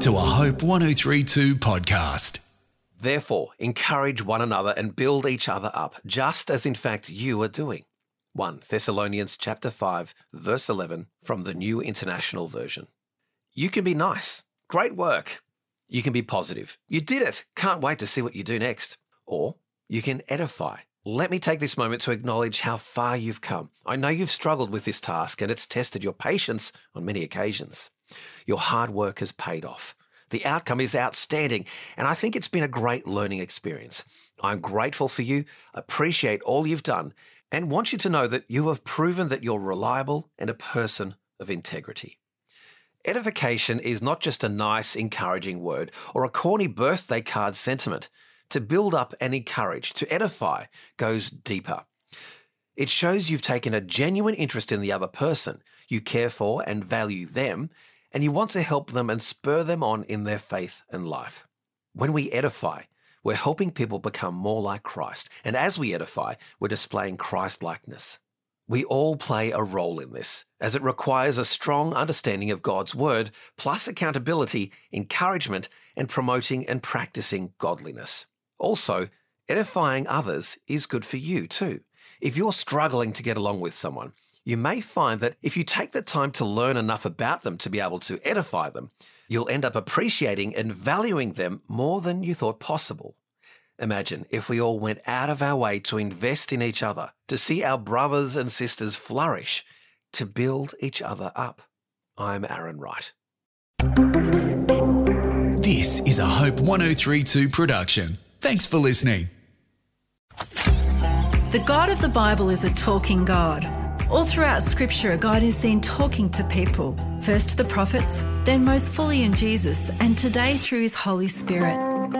to a Hope 1032 podcast. Therefore, encourage one another and build each other up, just as in fact you are doing. 1 Thessalonians chapter 5 verse 11 from the New International Version. You can be nice. Great work. You can be positive. You did it. Can't wait to see what you do next. Or you can edify. Let me take this moment to acknowledge how far you've come. I know you've struggled with this task and it's tested your patience on many occasions. Your hard work has paid off. The outcome is outstanding, and I think it's been a great learning experience. I'm grateful for you, appreciate all you've done, and want you to know that you have proven that you're reliable and a person of integrity. Edification is not just a nice, encouraging word or a corny birthday card sentiment. To build up and encourage, to edify, goes deeper. It shows you've taken a genuine interest in the other person, you care for and value them, and you want to help them and spur them on in their faith and life. When we edify, we're helping people become more like Christ, and as we edify, we're displaying Christ likeness. We all play a role in this, as it requires a strong understanding of God's Word, plus accountability, encouragement, and promoting and practicing godliness. Also, edifying others is good for you too. If you're struggling to get along with someone, you may find that if you take the time to learn enough about them to be able to edify them, you'll end up appreciating and valuing them more than you thought possible. Imagine if we all went out of our way to invest in each other, to see our brothers and sisters flourish, to build each other up. I'm Aaron Wright. This is a Hope 1032 production. Thanks for listening. The God of the Bible is a talking God. All throughout Scripture, God is seen talking to people, first the prophets, then most fully in Jesus, and today through His Holy Spirit.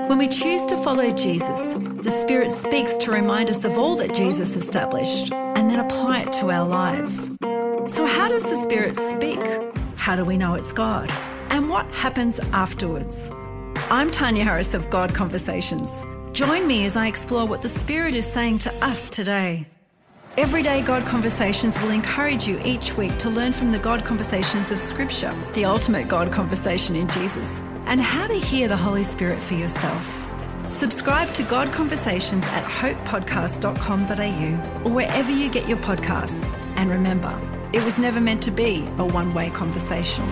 When we choose to follow Jesus, the Spirit speaks to remind us of all that Jesus established and then apply it to our lives. So, how does the Spirit speak? How do we know it's God? And what happens afterwards? I'm Tanya Harris of God Conversations. Join me as I explore what the Spirit is saying to us today. Everyday God Conversations will encourage you each week to learn from the God Conversations of Scripture, the ultimate God conversation in Jesus, and how to hear the Holy Spirit for yourself. Subscribe to God Conversations at hopepodcast.com.au or wherever you get your podcasts. And remember, it was never meant to be a one way conversation.